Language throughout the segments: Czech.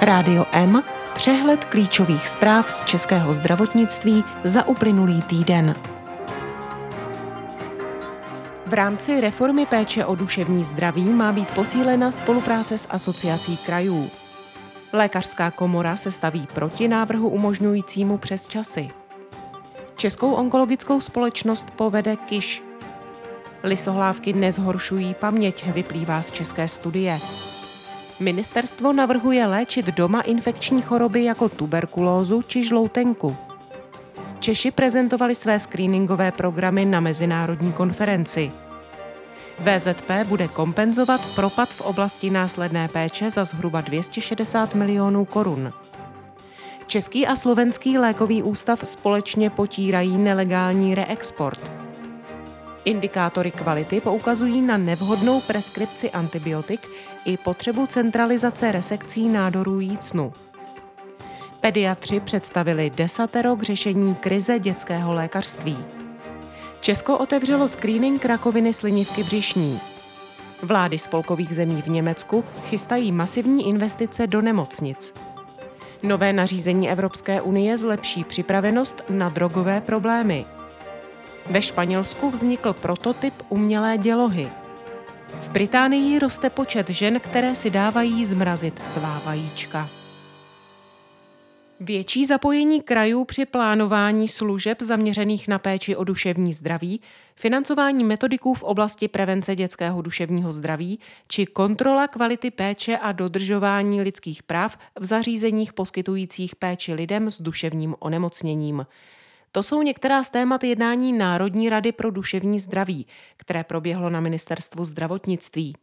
Rádio M, přehled klíčových zpráv z českého zdravotnictví za uplynulý týden. V rámci reformy péče o duševní zdraví má být posílena spolupráce s asociací krajů. Lékařská komora se staví proti návrhu umožňujícímu přes časy. Českou onkologickou společnost povede KIŠ. Lisohlávky nezhoršují paměť, vyplývá z české studie. Ministerstvo navrhuje léčit doma infekční choroby jako tuberkulózu či žloutenku. Češi prezentovali své screeningové programy na mezinárodní konferenci. VZP bude kompenzovat propad v oblasti následné péče za zhruba 260 milionů korun. Český a slovenský lékový ústav společně potírají nelegální reexport. Indikátory kvality poukazují na nevhodnou preskripci antibiotik i potřebu centralizace resekcí nádorů jícnu. Pediatři představili desatero k řešení krize dětského lékařství. Česko otevřelo screening rakoviny slinivky břišní. Vlády spolkových zemí v Německu chystají masivní investice do nemocnic. Nové nařízení Evropské unie zlepší připravenost na drogové problémy. Ve Španělsku vznikl prototyp umělé dělohy. V Británii roste počet žen, které si dávají zmrazit svá vajíčka. Větší zapojení krajů při plánování služeb zaměřených na péči o duševní zdraví, financování metodiků v oblasti prevence dětského duševního zdraví či kontrola kvality péče a dodržování lidských práv v zařízeních poskytujících péči lidem s duševním onemocněním. To jsou některá z témat jednání Národní rady pro duševní zdraví, které proběhlo na ministerstvu zdravotnictví.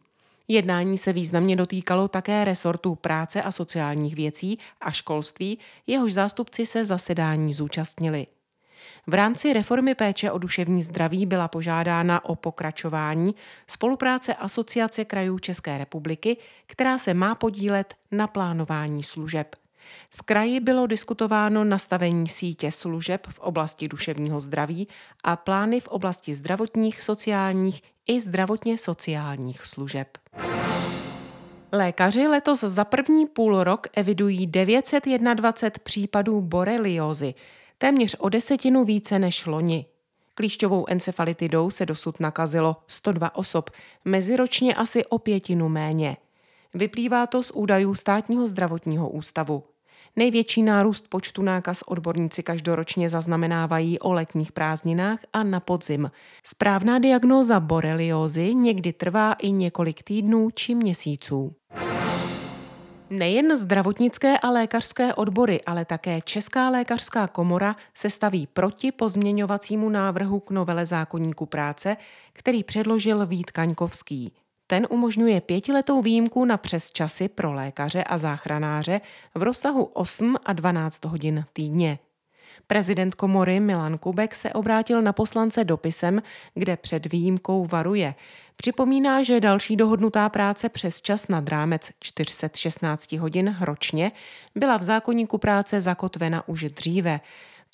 Jednání se významně dotýkalo také resortu práce a sociálních věcí a školství, jehož zástupci se zasedání zúčastnili. V rámci reformy péče o duševní zdraví byla požádána o pokračování spolupráce Asociace krajů České republiky, která se má podílet na plánování služeb. Z kraji bylo diskutováno nastavení sítě služeb v oblasti duševního zdraví a plány v oblasti zdravotních, sociálních i zdravotně sociálních služeb. Lékaři letos za první půl rok evidují 921 případů boreliózy, téměř o desetinu více než loni. Klíšťovou encefalitidou se dosud nakazilo 102 osob, meziročně asi o pětinu méně. Vyplývá to z údajů státního zdravotního ústavu. Největší nárůst počtu nákaz odborníci každoročně zaznamenávají o letních prázdninách a na podzim. Správná diagnóza boreliózy někdy trvá i několik týdnů či měsíců. Nejen zdravotnické a lékařské odbory, ale také Česká lékařská komora se staví proti pozměňovacímu návrhu k novele zákonníku práce, který předložil Vít Kaňkovský. Ten umožňuje pětiletou výjimku na přesčasy pro lékaře a záchranáře v rozsahu 8 a 12 hodin týdně. Prezident komory Milan Kubek se obrátil na poslance dopisem, kde před výjimkou varuje. Připomíná, že další dohodnutá práce přes čas nad rámec 416 hodin ročně byla v zákonníku práce zakotvena už dříve.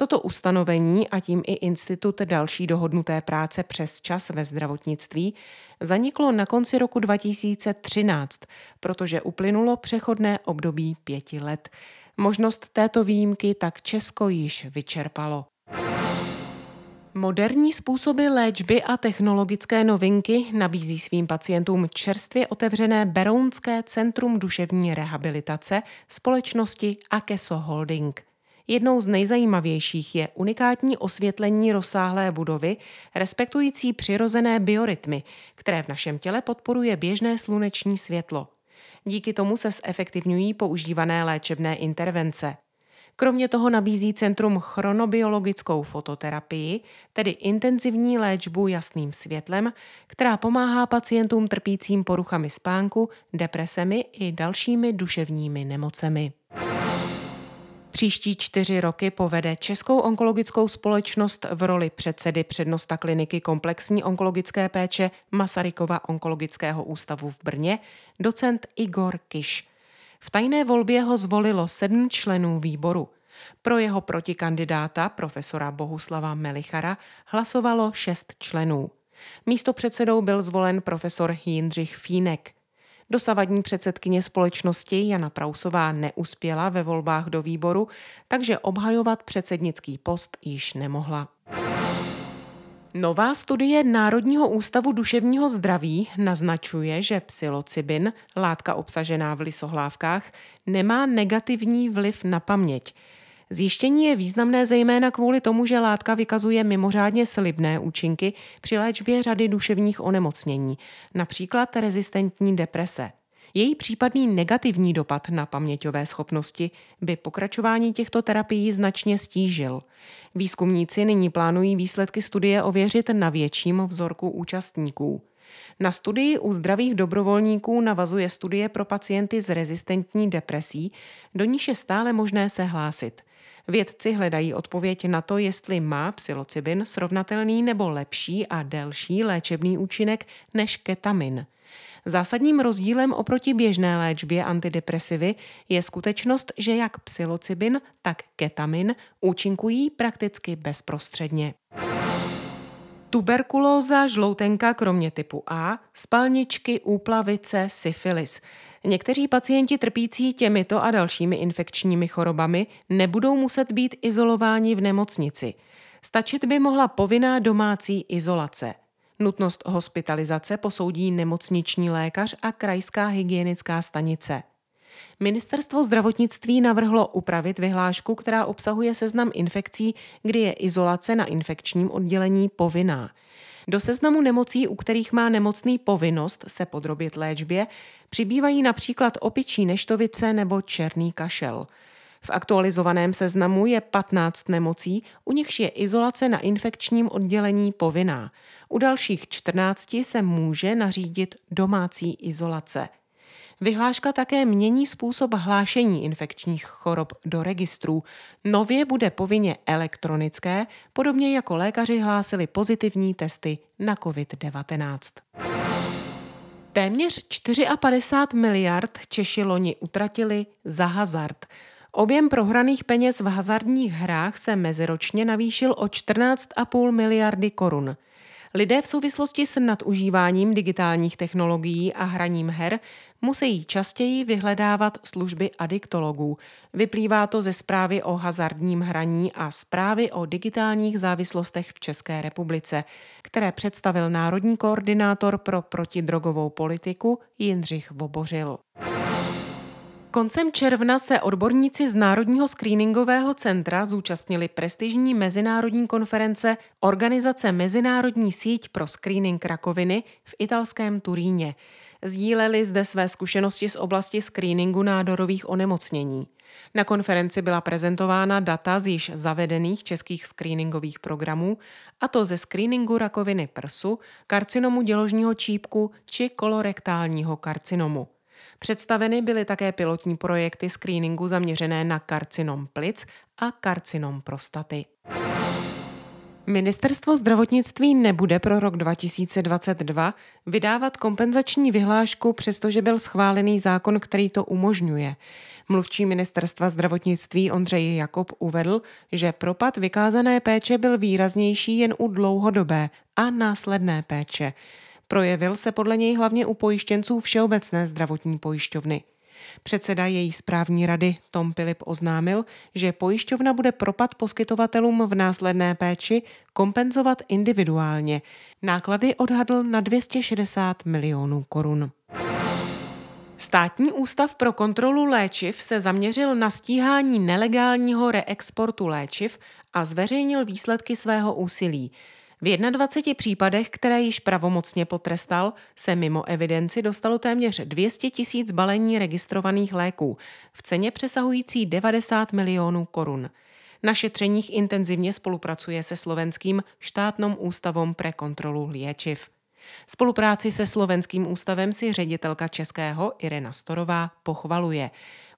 Toto ustanovení a tím i institut další dohodnuté práce přes čas ve zdravotnictví zaniklo na konci roku 2013, protože uplynulo přechodné období pěti let. Možnost této výjimky tak Česko již vyčerpalo. Moderní způsoby léčby a technologické novinky nabízí svým pacientům čerstvě otevřené Berounské centrum duševní rehabilitace společnosti Akeso Holding – Jednou z nejzajímavějších je unikátní osvětlení rozsáhlé budovy, respektující přirozené biorytmy, které v našem těle podporuje běžné sluneční světlo. Díky tomu se zefektivňují používané léčebné intervence. Kromě toho nabízí centrum chronobiologickou fototerapii, tedy intenzivní léčbu jasným světlem, která pomáhá pacientům trpícím poruchami spánku, depresemi i dalšími duševními nemocemi. Příští čtyři roky povede Českou onkologickou společnost v roli předsedy přednosta kliniky komplexní onkologické péče Masarykova onkologického ústavu v Brně docent Igor Kiš. V tajné volbě ho zvolilo sedm členů výboru. Pro jeho protikandidáta, profesora Bohuslava Melichara, hlasovalo šest členů. Místo předsedou byl zvolen profesor Jindřich Fínek – Dosavadní předsedkyně společnosti Jana Prausová neuspěla ve volbách do výboru, takže obhajovat předsednický post již nemohla. Nová studie Národního ústavu duševního zdraví naznačuje, že psilocybin, látka obsažená v lisohlávkách, nemá negativní vliv na paměť. Zjištění je významné zejména kvůli tomu, že látka vykazuje mimořádně slibné účinky při léčbě řady duševních onemocnění, například rezistentní deprese. Její případný negativní dopad na paměťové schopnosti by pokračování těchto terapií značně stížil. Výzkumníci nyní plánují výsledky studie ověřit na větším vzorku účastníků. Na studii u zdravých dobrovolníků navazuje studie pro pacienty s rezistentní depresí, do níž je stále možné se hlásit. Vědci hledají odpověď na to, jestli má psilocybin srovnatelný nebo lepší a delší léčebný účinek než ketamin. Zásadním rozdílem oproti běžné léčbě antidepresivy je skutečnost, že jak psilocybin, tak ketamin účinkují prakticky bezprostředně. Tuberkulóza, žloutenka kromě typu A, spalničky, úplavice, syfilis. Někteří pacienti trpící těmito a dalšími infekčními chorobami nebudou muset být izolováni v nemocnici. Stačit by mohla povinná domácí izolace. Nutnost hospitalizace posoudí nemocniční lékař a krajská hygienická stanice. Ministerstvo zdravotnictví navrhlo upravit vyhlášku, která obsahuje seznam infekcí, kdy je izolace na infekčním oddělení povinná. Do seznamu nemocí, u kterých má nemocný povinnost se podrobit léčbě, přibývají například opičí neštovice nebo černý kašel. V aktualizovaném seznamu je 15 nemocí, u nichž je izolace na infekčním oddělení povinná. U dalších 14 se může nařídit domácí izolace. Vyhláška také mění způsob hlášení infekčních chorob do registrů. Nově bude povinně elektronické, podobně jako lékaři hlásili pozitivní testy na COVID-19. Téměř 54 miliard Češi loni utratili za hazard. Objem prohraných peněz v hazardních hrách se meziročně navýšil o 14,5 miliardy korun. Lidé v souvislosti s nadužíváním digitálních technologií a hraním her musí častěji vyhledávat služby adiktologů. Vyplývá to ze zprávy o hazardním hraní a zprávy o digitálních závislostech v České republice, které představil národní koordinátor pro protidrogovou politiku Jindřich Vobořil. Koncem června se odborníci z Národního screeningového centra zúčastnili prestižní mezinárodní konference Organizace Mezinárodní síť pro screening rakoviny v italském Turíně. Sdíleli zde své zkušenosti z oblasti screeningu nádorových onemocnění. Na konferenci byla prezentována data z již zavedených českých screeningových programů, a to ze screeningu rakoviny prsu, karcinomu děložního čípku či kolorektálního karcinomu. Představeny byly také pilotní projekty screeningu zaměřené na karcinom plic a karcinom prostaty. Ministerstvo zdravotnictví nebude pro rok 2022 vydávat kompenzační vyhlášku, přestože byl schválený zákon, který to umožňuje. Mluvčí ministerstva zdravotnictví Ondřej Jakob uvedl, že propad vykázané péče byl výraznější jen u dlouhodobé a následné péče. Projevil se podle něj hlavně u pojištěnců Všeobecné zdravotní pojišťovny. Předseda její správní rady Tom Pilip oznámil, že pojišťovna bude propad poskytovatelům v následné péči kompenzovat individuálně. Náklady odhadl na 260 milionů korun. Státní ústav pro kontrolu léčiv se zaměřil na stíhání nelegálního reexportu léčiv a zveřejnil výsledky svého úsilí. V 21 případech, které již pravomocně potrestal, se mimo evidenci dostalo téměř 200 tisíc balení registrovaných léků v ceně přesahující 90 milionů korun. Na šetřeních intenzivně spolupracuje se slovenským štátnom ústavom pre kontrolu léčiv. Spolupráci se slovenským ústavem si ředitelka českého Irena Storová pochvaluje.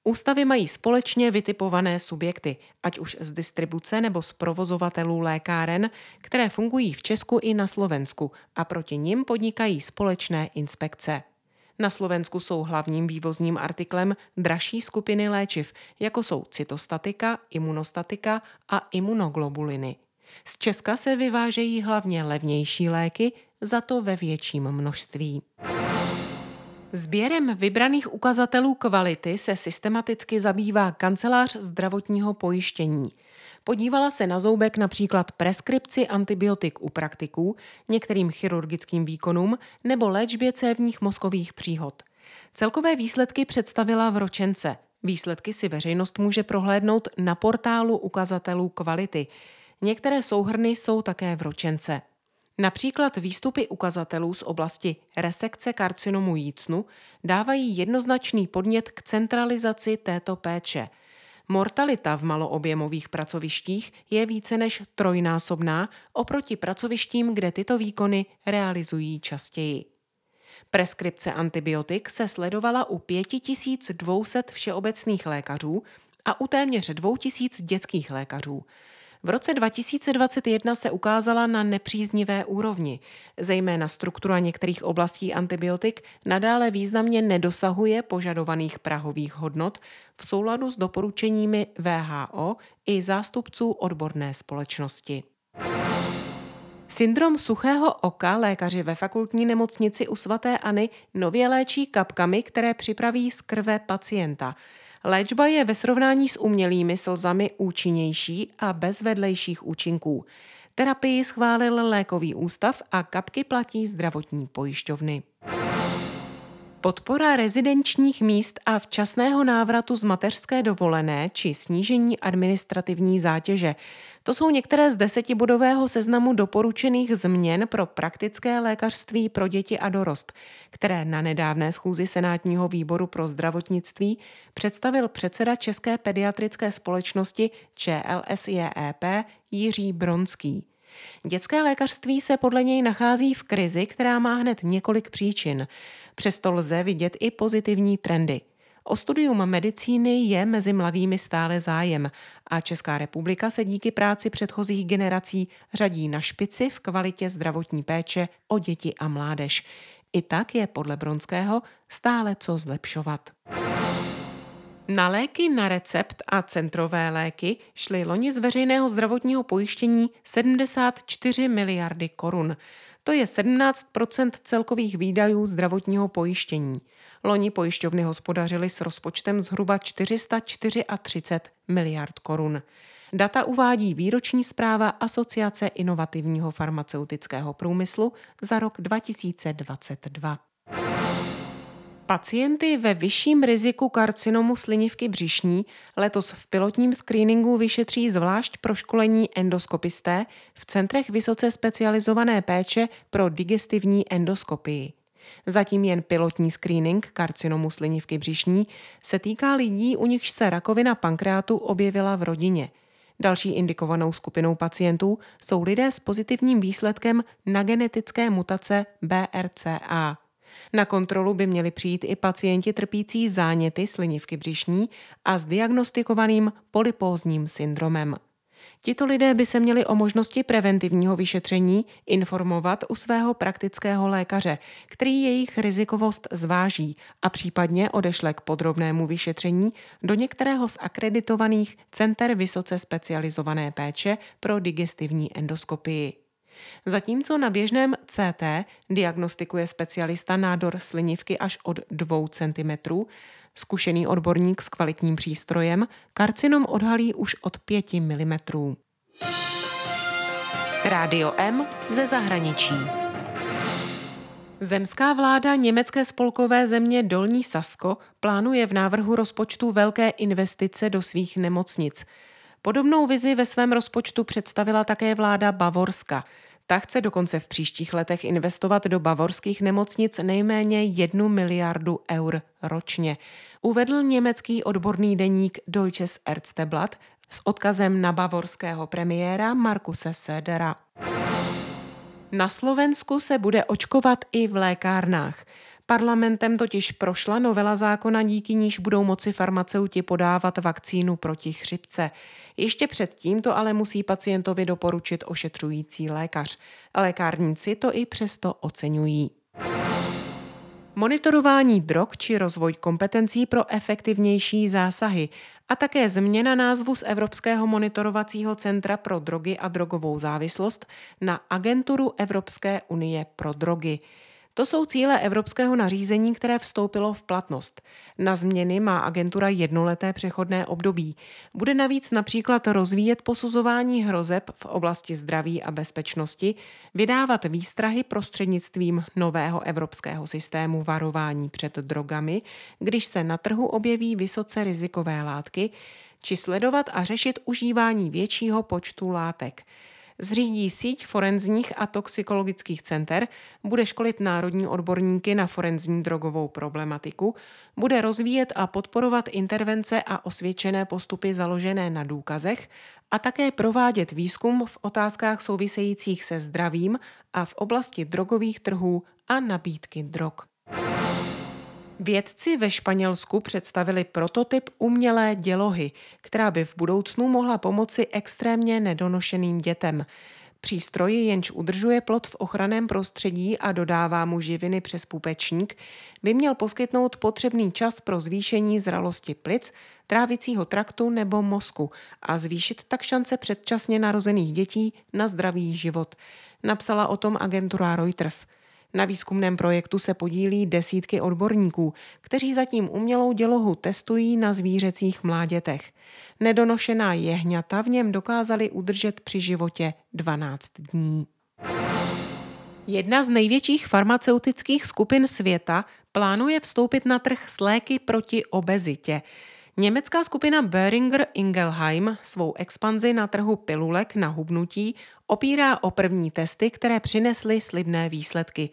Ústavy mají společně vytipované subjekty, ať už z distribuce nebo z provozovatelů lékáren, které fungují v Česku i na Slovensku a proti nim podnikají společné inspekce. Na Slovensku jsou hlavním vývozním artiklem dražší skupiny léčiv, jako jsou cytostatika, imunostatika a imunoglobuliny. Z Česka se vyvážejí hlavně levnější léky, za to ve větším množství. Sběrem vybraných ukazatelů kvality se systematicky zabývá kancelář zdravotního pojištění. Podívala se na zoubek například preskripci antibiotik u praktiků, některým chirurgickým výkonům nebo léčbě cévních mozkových příhod. Celkové výsledky představila v ročence. Výsledky si veřejnost může prohlédnout na portálu ukazatelů kvality. Některé souhrny jsou také v ročence. Například výstupy ukazatelů z oblasti resekce karcinomu jícnu dávají jednoznačný podnět k centralizaci této péče. Mortalita v maloobjemových pracovištích je více než trojnásobná oproti pracovištím, kde tyto výkony realizují častěji. Preskripce antibiotik se sledovala u 5200 všeobecných lékařů a u téměř 2000 dětských lékařů – v roce 2021 se ukázala na nepříznivé úrovni. Zejména struktura některých oblastí antibiotik nadále významně nedosahuje požadovaných prahových hodnot v souladu s doporučeními VHO i zástupců odborné společnosti. Syndrom suchého oka lékaři ve fakultní nemocnici u svatéAny nově léčí kapkami, které připraví z krve pacienta – Léčba je ve srovnání s umělými slzami účinnější a bez vedlejších účinků. Terapii schválil lékový ústav a kapky platí zdravotní pojišťovny. Podpora rezidenčních míst a včasného návratu z mateřské dovolené či snížení administrativní zátěže. To jsou některé z desetibodového seznamu doporučených změn pro praktické lékařství pro děti a dorost, které na nedávné schůzi Senátního výboru pro zdravotnictví představil předseda České pediatrické společnosti ČLSJEP Jiří Bronský. Dětské lékařství se podle něj nachází v krizi, která má hned několik příčin. Přesto lze vidět i pozitivní trendy. O studium medicíny je mezi mladými stále zájem a Česká republika se díky práci předchozích generací řadí na špici v kvalitě zdravotní péče o děti a mládež. I tak je podle Bronského stále co zlepšovat. Na léky na recept a centrové léky šly loni z veřejného zdravotního pojištění 74 miliardy korun. To je 17% celkových výdajů zdravotního pojištění. Loni pojišťovny hospodařily s rozpočtem zhruba 434 miliard korun. Data uvádí výroční zpráva Asociace inovativního farmaceutického průmyslu za rok 2022. Pacienty ve vyšším riziku karcinomu slinivky břišní letos v pilotním screeningu vyšetří zvlášť proškolení endoskopisté v centrech vysoce specializované péče pro digestivní endoskopii. Zatím jen pilotní screening karcinomu slinivky břišní se týká lidí, u nichž se rakovina pankreátu objevila v rodině. Další indikovanou skupinou pacientů jsou lidé s pozitivním výsledkem na genetické mutace BRCA. Na kontrolu by měli přijít i pacienti trpící záněty slinivky břišní a s diagnostikovaným polypózním syndromem. Tito lidé by se měli o možnosti preventivního vyšetření informovat u svého praktického lékaře, který jejich rizikovost zváží a případně odešle k podrobnému vyšetření do některého z akreditovaných center vysoce specializované péče pro digestivní endoskopii. Zatímco na běžném CT diagnostikuje specialista nádor slinivky až od 2 cm, zkušený odborník s kvalitním přístrojem karcinom odhalí už od 5 mm. Rádio M ze zahraničí. Zemská vláda německé spolkové země Dolní Sasko plánuje v návrhu rozpočtu velké investice do svých nemocnic. Podobnou vizi ve svém rozpočtu představila také vláda Bavorska – ta chce dokonce v příštích letech investovat do bavorských nemocnic nejméně jednu miliardu eur ročně. Uvedl německý odborný deník Deutsches Ärzteblatt s odkazem na bavorského premiéra Markuse Södera. Na Slovensku se bude očkovat i v lékárnách. Parlamentem totiž prošla novela zákona, díky níž budou moci farmaceuti podávat vakcínu proti chřipce. Ještě předtím to ale musí pacientovi doporučit ošetřující lékař. Lékárníci to i přesto oceňují. Monitorování drog či rozvoj kompetencí pro efektivnější zásahy a také změna názvu z Evropského monitorovacího centra pro drogy a drogovou závislost na Agenturu Evropské unie pro drogy. To jsou cíle evropského nařízení, které vstoupilo v platnost. Na změny má agentura jednoleté přechodné období. Bude navíc například rozvíjet posuzování hrozeb v oblasti zdraví a bezpečnosti, vydávat výstrahy prostřednictvím nového evropského systému varování před drogami, když se na trhu objeví vysoce rizikové látky, či sledovat a řešit užívání většího počtu látek zřídí síť forenzních a toxikologických center, bude školit národní odborníky na forenzní drogovou problematiku, bude rozvíjet a podporovat intervence a osvědčené postupy založené na důkazech a také provádět výzkum v otázkách souvisejících se zdravím a v oblasti drogových trhů a nabídky drog. Vědci ve Španělsku představili prototyp umělé dělohy, která by v budoucnu mohla pomoci extrémně nedonošeným dětem. Přístroj jenž udržuje plod v ochraném prostředí a dodává mu živiny přes pupečník, by měl poskytnout potřebný čas pro zvýšení zralosti plic, trávicího traktu nebo mozku a zvýšit tak šance předčasně narozených dětí na zdravý život. Napsala o tom agentura Reuters – na výzkumném projektu se podílí desítky odborníků, kteří zatím umělou dělohu testují na zvířecích mládětech. Nedonošená jehňata v něm dokázali udržet při životě 12 dní. Jedna z největších farmaceutických skupin světa plánuje vstoupit na trh s léky proti obezitě. Německá skupina Böhringer Ingelheim svou expanzi na trhu pilulek na hubnutí opírá o první testy, které přinesly slibné výsledky.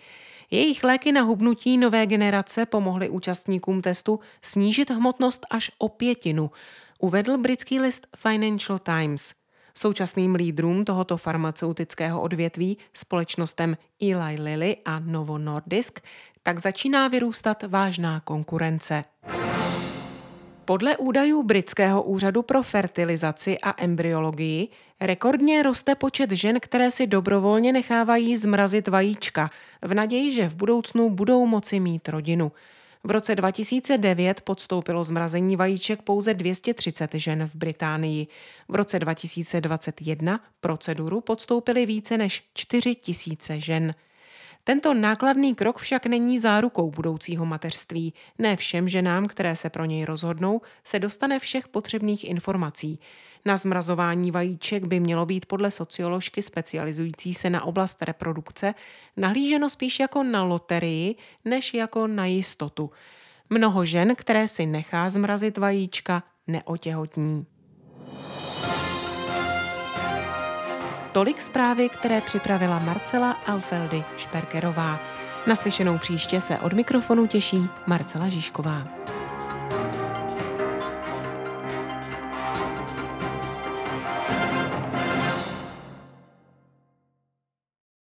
Jejich léky na hubnutí nové generace pomohly účastníkům testu snížit hmotnost až o pětinu, uvedl britský list Financial Times. Současným lídrům tohoto farmaceutického odvětví, společnostem Eli Lilly a Novo Nordisk, tak začíná vyrůstat vážná konkurence. Podle údajů Britského úřadu pro fertilizaci a embryologii rekordně roste počet žen, které si dobrovolně nechávají zmrazit vajíčka v naději, že v budoucnu budou moci mít rodinu. V roce 2009 podstoupilo zmrazení vajíček pouze 230 žen v Británii. V roce 2021 proceduru podstoupili více než 4 tisíce žen. Tento nákladný krok však není zárukou budoucího mateřství. Ne všem ženám, které se pro něj rozhodnou, se dostane všech potřebných informací. Na zmrazování vajíček by mělo být podle socioložky specializující se na oblast reprodukce nahlíženo spíš jako na loterii, než jako na jistotu. Mnoho žen, které si nechá zmrazit vajíčka, neotěhotní. Tolik zprávy, které připravila Marcela Alfeldy Šperkerová. Naslyšenou příště se od mikrofonu těší Marcela Žižková.